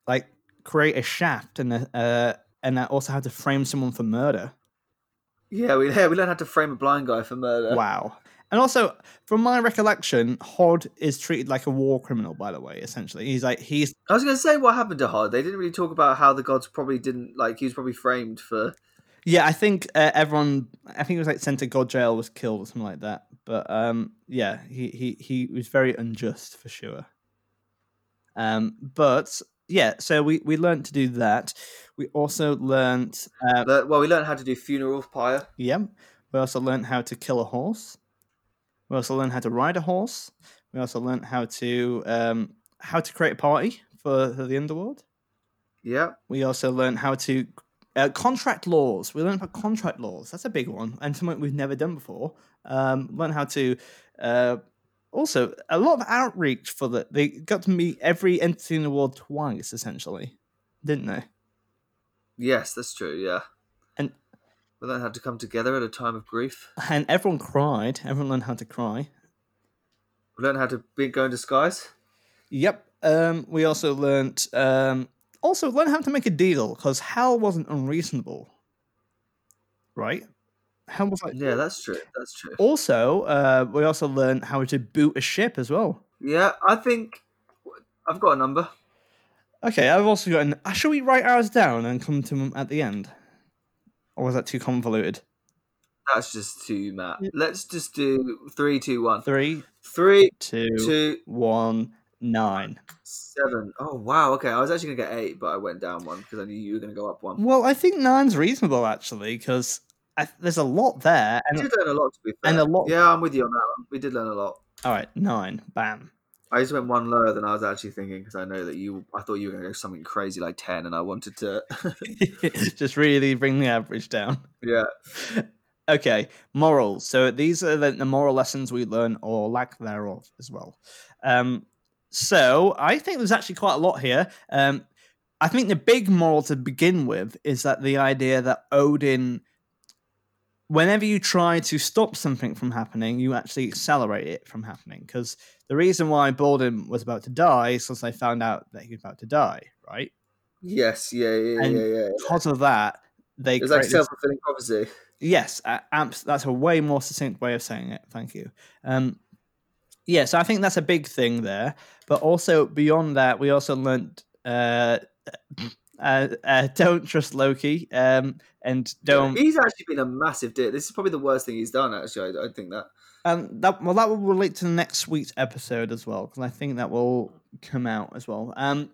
like create a shaft and a, uh, and also how to frame someone for murder. Yeah, we yeah, we learn how to frame a blind guy for murder. Wow. And also, from my recollection, Hod is treated like a war criminal. By the way, essentially, he's like he's I was going to say what happened to Hod. They didn't really talk about how the gods probably didn't like. He was probably framed for. Yeah, I think uh, everyone. I think it was like sent to God jail, was killed or something like that. But um, yeah, he he he was very unjust for sure. Um, but yeah, so we we learned to do that. We also learned. Uh, well, we learned how to do funeral pyre. yeah, we also learned how to kill a horse. We also learned how to ride a horse. We also learned how to um, how to create a party for, for the underworld. Yeah. We also learned how to uh, contract laws. We learned about contract laws. That's a big one and something we've never done before. Um, learn how to uh, also a lot of outreach for the. They got to meet every entity in the world twice, essentially, didn't they? Yes, that's true. Yeah. We learned how to come together at a time of grief. And everyone cried. Everyone learned how to cry. We learned how to be, go in disguise. Yep. Um, we also learned um, also learn how to make a deal because hell wasn't unreasonable, right? Hell was like Yeah, that's true. That's true. Also, uh, we also learned how to boot a ship as well. Yeah, I think I've got a number. Okay, I've also got an. uh, Shall we write ours down and come to them at the end? Or was that too convoluted? That's just too Matt. Let's just do three, two, one. Three, Three, two, two, one, nine. seven. Oh wow. Okay, I was actually gonna get eight, but I went down one because I knew you were gonna go up one. Well, I think nine's reasonable actually because there's a lot there. We And did learn a lot to be fair. and a lot- Yeah, I'm with you on that one. We did learn a lot. all right, nine. Bam. I just went one lower than I was actually thinking because I know that you. I thought you were gonna go something crazy like ten, and I wanted to. Just really bring the average down. yeah. Okay, morals. So these are the, the moral lessons we learn or lack thereof as well. Um, so I think there's actually quite a lot here. Um, I think the big moral to begin with is that the idea that Odin, whenever you try to stop something from happening, you actually accelerate it from happening. Because the reason why Baldwin was about to die is because they found out that he was about to die, right? Yes. Yeah. Yeah. And- yeah. Yeah. Because of that, they It was like self fulfilling prophecy. Yes, uh, amps. That's a way more succinct way of saying it. Thank you. Um, yeah, so I think that's a big thing there. But also beyond that, we also learned uh, uh, uh, don't trust Loki um, and don't. He's actually been a massive dick. This is probably the worst thing he's done. Actually, I, I think that. Um, that well, that will relate to the next week's episode as well because I think that will come out as well. Um,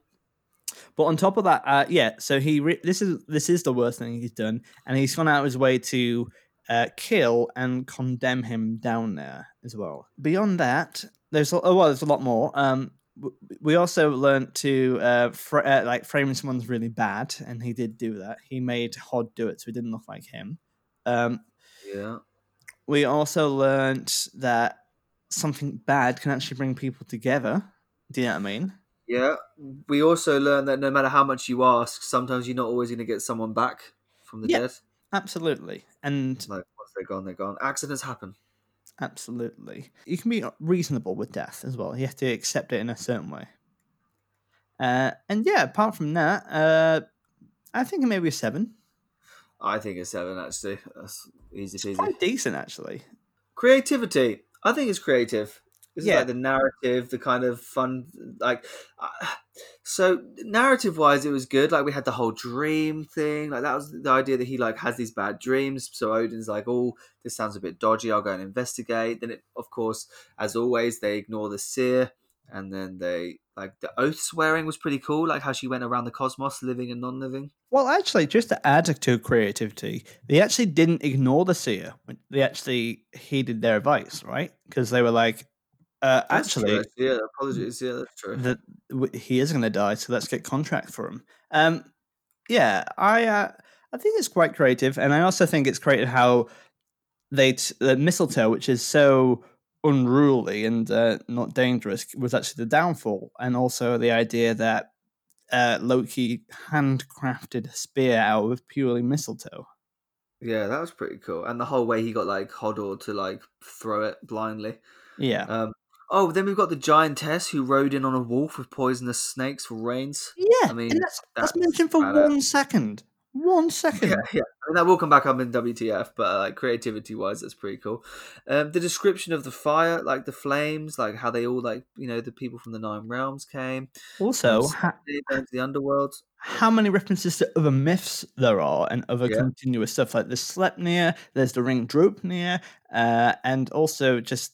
but on top of that, uh, yeah. So he re- this is this is the worst thing he's done, and he's gone out of his way to uh, kill and condemn him down there as well. Beyond that, there's a, oh, well, there's a lot more. Um, we also learned to uh, fr- uh, like framing someone's really bad, and he did do that. He made Hod do it, so he didn't look like him. Um, Yeah. we also learned that something bad can actually bring people together. Do you know what I mean? Yeah. We also learned that no matter how much you ask, sometimes you're not always going to get someone back from the Yeah. dead. Absolutely. And Like once they're gone, they're gone. Accidents happen. Absolutely. You can be reasonable with death as well. You have to accept it in a certain way. Uh, and yeah, apart from that, uh, I think maybe a seven. I think a seven actually. That's easy peasy. Quite decent, actually. Creativity. I think it's creative. This Yeah. like the narrative, the kind of fun, like. Uh, so narrative wise, it was good. Like we had the whole dream thing. Like that was the idea that he like has these bad dreams. So Odin's like, "Oh, this sounds a bit dodgy. I'll go and investigate." Then, it, of course, as always, they ignore the seer, and then they like the oath swearing was pretty cool. Like how she went around the cosmos, living and non-living. Well, actually, just to add to creativity, they actually didn't ignore the seer. They actually heeded their advice, right? Because they were like, Uh, That's true, actually, yeah, apologies. Yeah, that's true. that he is going to die, so let's get contract for him. Um, yeah, I uh, I think it's quite creative, and I also think it's creative how they t- the mistletoe, which is so unruly and uh, not dangerous, was actually the downfall, and also the idea that uh, Loki handcrafted a spear out of purely mistletoe. Yeah, that was pretty cool. And the whole way he got like Hodor to like throw it blindly. Yeah, Um, oh, then we've got the giantess who rode in on a wolf with poisonous snakes for rains. yeah, I mean, that's, that's that's mentioned for one second. One second. Yeah, yeah. I mean, that will come back up in WTF, but uh, like creativity wise, that's pretty cool. Um, the description of the fire, like the flames, like how they all like you know the people from the Nine Realms came. Also, ha- they went to the underworld. how many references to other myths there are and other Yeah. continuous stuff like the Sleipnir, there's the Ring Draupnir, uh, and also just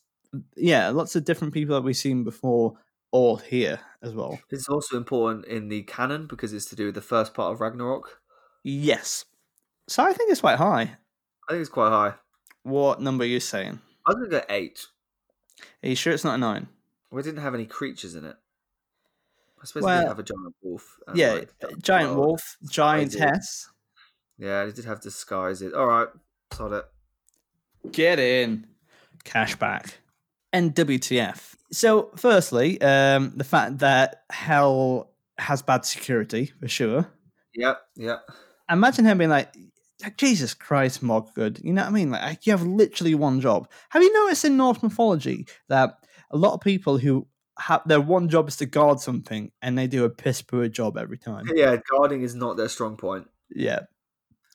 yeah, lots of different people that we've seen before all here as well. It's also important in the canon because it's to do with the first part of Ragnarok. Yes. So I think it's quite high. I think it's quite high. What number are you saying? I was gonna go eight. Are you sure it's not a nine? We didn't have any creatures in it. I suppose Well, we did have a giant wolf. yeah, like, giant wolf, giantess. Yeah, they did have disguises. All right, sod it. Get in. Cashback. And WTF. So, firstly, um, the fact that Hell has bad security, for sure. Yep, yep. Imagine him being like, Jesus Christ, Modgud. You know what I mean? Like, you have literally one job. Have you noticed in Norse mythology that a lot of people who have their one job is to guard something and they do a piss poor job every time? Yeah, guarding is not their strong point. Yeah,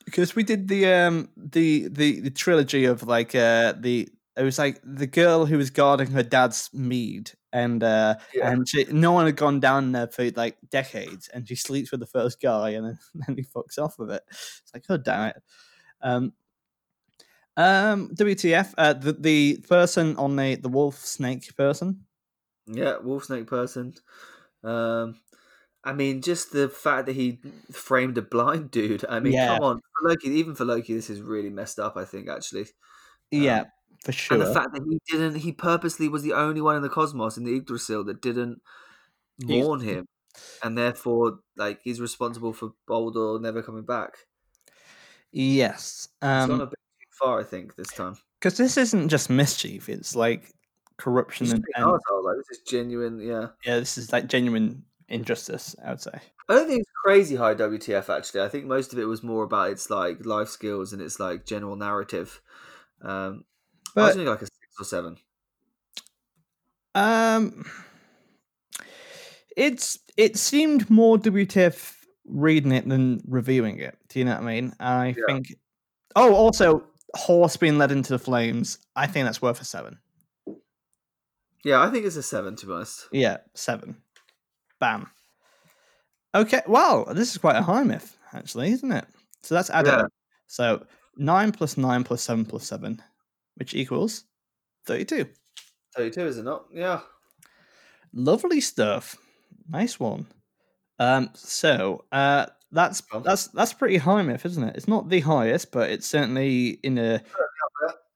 because we did the um the the the trilogy of like uh the it was like the girl who was guarding her dad's mead and uh Yeah. and she, no one had gone down there for like decades and she sleeps with the first guy and then, then he fucks off with it. It's like oh damn it. Um. Um. WTF? Uh. The the person on the the wolf snake person. Yeah, wolf snake person. Um, I mean, just the fact that he framed a blind dude. I mean, Yeah. come on, for Loki. Even for Loki, this is really messed up. I think actually, Yeah, for sure. and the fact that he didn't, he purposely was the only one in the cosmos in the Yggdrasil that didn't mourn him, and therefore, like, he's responsible for Baldur never coming back. yes. It's gone a Um. bit too far, I think, this time. Because this isn't just mischief; it's like corruption and, and arsehole, like this is genuine. Yeah, yeah, this is like genuine injustice. I would say. I don't think it's crazy high WTF. Actually, I think most of it was more about its like life skills and its like general narrative. Um, I was But thinking like a six or seven. um, it's it seemed more WTF reading it than reviewing it. Do you know what I mean? I Yeah. think. Oh, also, horse being led into the flames. I think that's worth a seven. Yeah, I think it's a seven to be honest. Yeah, seven. Bam. Okay, well, this is quite a high myth, actually, isn't it? So that's added. Yeah. So nine plus nine plus seven plus seven, which equals thirty-two. Thirty-two, is it not? Yeah. Lovely stuff. Nice one. Um, so uh, that's that's that's pretty high myth, isn't it? It's not the highest, but it's certainly in a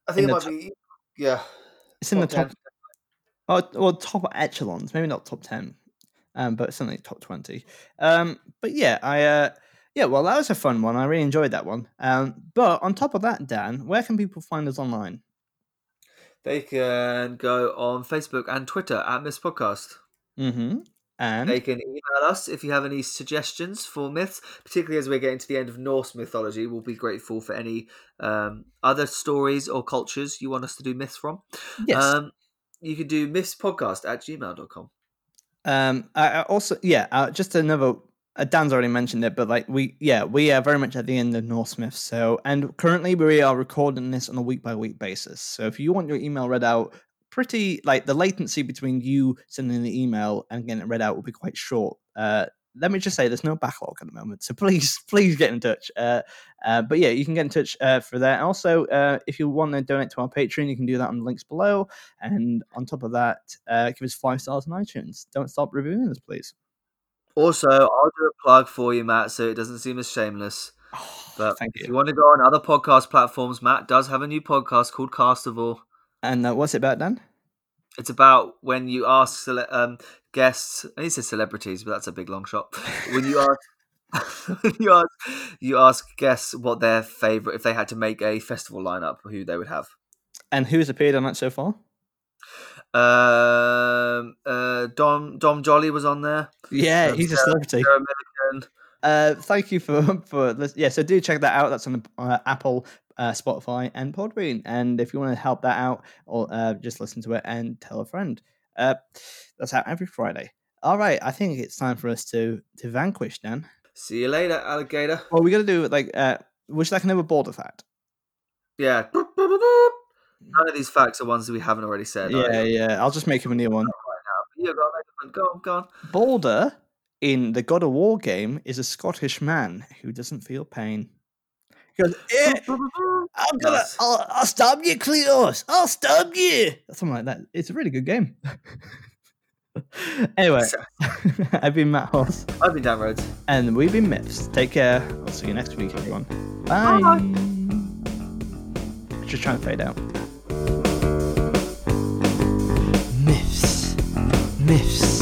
I think it the might be. Yeah. it's in the top top 10. Oh, well, top echelons, maybe not top ten, um, but certainly top twenty. Um, but yeah, I uh, yeah, well, that was a fun one. I really enjoyed that one. Um, but on top of that, Dan, where can people find us online? They can go on Facebook and Twitter at Myths Podcast. Mm-hmm. And They can email us if you have any suggestions for myths, particularly as we're getting to the end of Norse mythology. We'll be grateful for any um, other stories or cultures you want us to do myths from. yes, Um, you can do mythspodcast at gmail.com. um, I, I also yeah, uh, just another. Uh, Dan's already mentioned it, but like we, yeah, we are very much at the end of Norse myths. So, and currently we are recording this on a week by week basis. So, if you want your email read out, pretty like the latency between you sending the email and getting it read out will be quite short. Uh, let me just say, there's no backlog at the moment, so please, please get in touch. Uh, uh, but yeah, you can get in touch uh, for that. Also, uh, if you want to donate to our Patreon, you can do that on the links below. And on top of that, give us five stars on iTunes. Don't stop reviewing us, please. Also, I'll do a plug for you, Matt, so it doesn't seem as shameless. But Thank if you. you want to go on other podcast platforms, Matt does have a new podcast called Castival. And uh, what's it about, Dan? It's about when you ask cele- um, guests. I need to say celebrities, but that's a big long shot. When you ask, you ask, you ask guests what their favorite if they had to make a festival lineup, who they would have. And who's appeared on that so far? Um, uh, Dom Dom Jolly was on there. Yeah, Um, he's a celebrity. Uh, thank you for for this. Yeah, so do check that out. That's on uh, Apple, uh, Spotify, and Podbean. And if you want to help that out, or uh, just listen to it and tell a friend. Uh, that's out every Friday. All right, I think it's time for us to to vanquish Dan. See you later, alligator. Well, we got to do like uh, would you like another Balder fact? Yeah. None of these facts are ones that we haven't already said. Yeah, yeah. I'll just make him a new one. You go, on, go on, go on. Balder in the God of War game is a Scottish man who doesn't feel pain. He goes, "Eh, I'm gonna. I'll, I'll stab you, Cleos. I'll stab you. Something like that. It's a really good game. anyway, I've been Matt Hoss, I've been down roads. and we've been Myths. Take care. I'll see you next week, everyone. Bye. Just trying to fade out. Myths.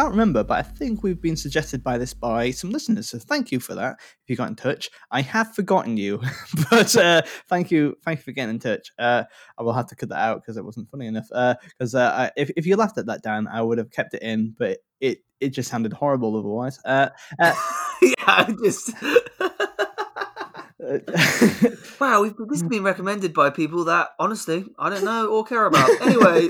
Can't remember, but I think we've been suggested by this by some listeners. So thank you for that. If you got in touch, I have forgotten you, but uh, thank you, thank you for getting in touch. Uh, I will have to cut that out because it wasn't funny enough. Because uh, I- if if you laughed at that, Dan, I would have kept it in, but it it just sounded horrible otherwise. Uh, uh, yeah, I just. uh, wow, we've, this has been recommended by people that honestly I don't know or care about. Anyway,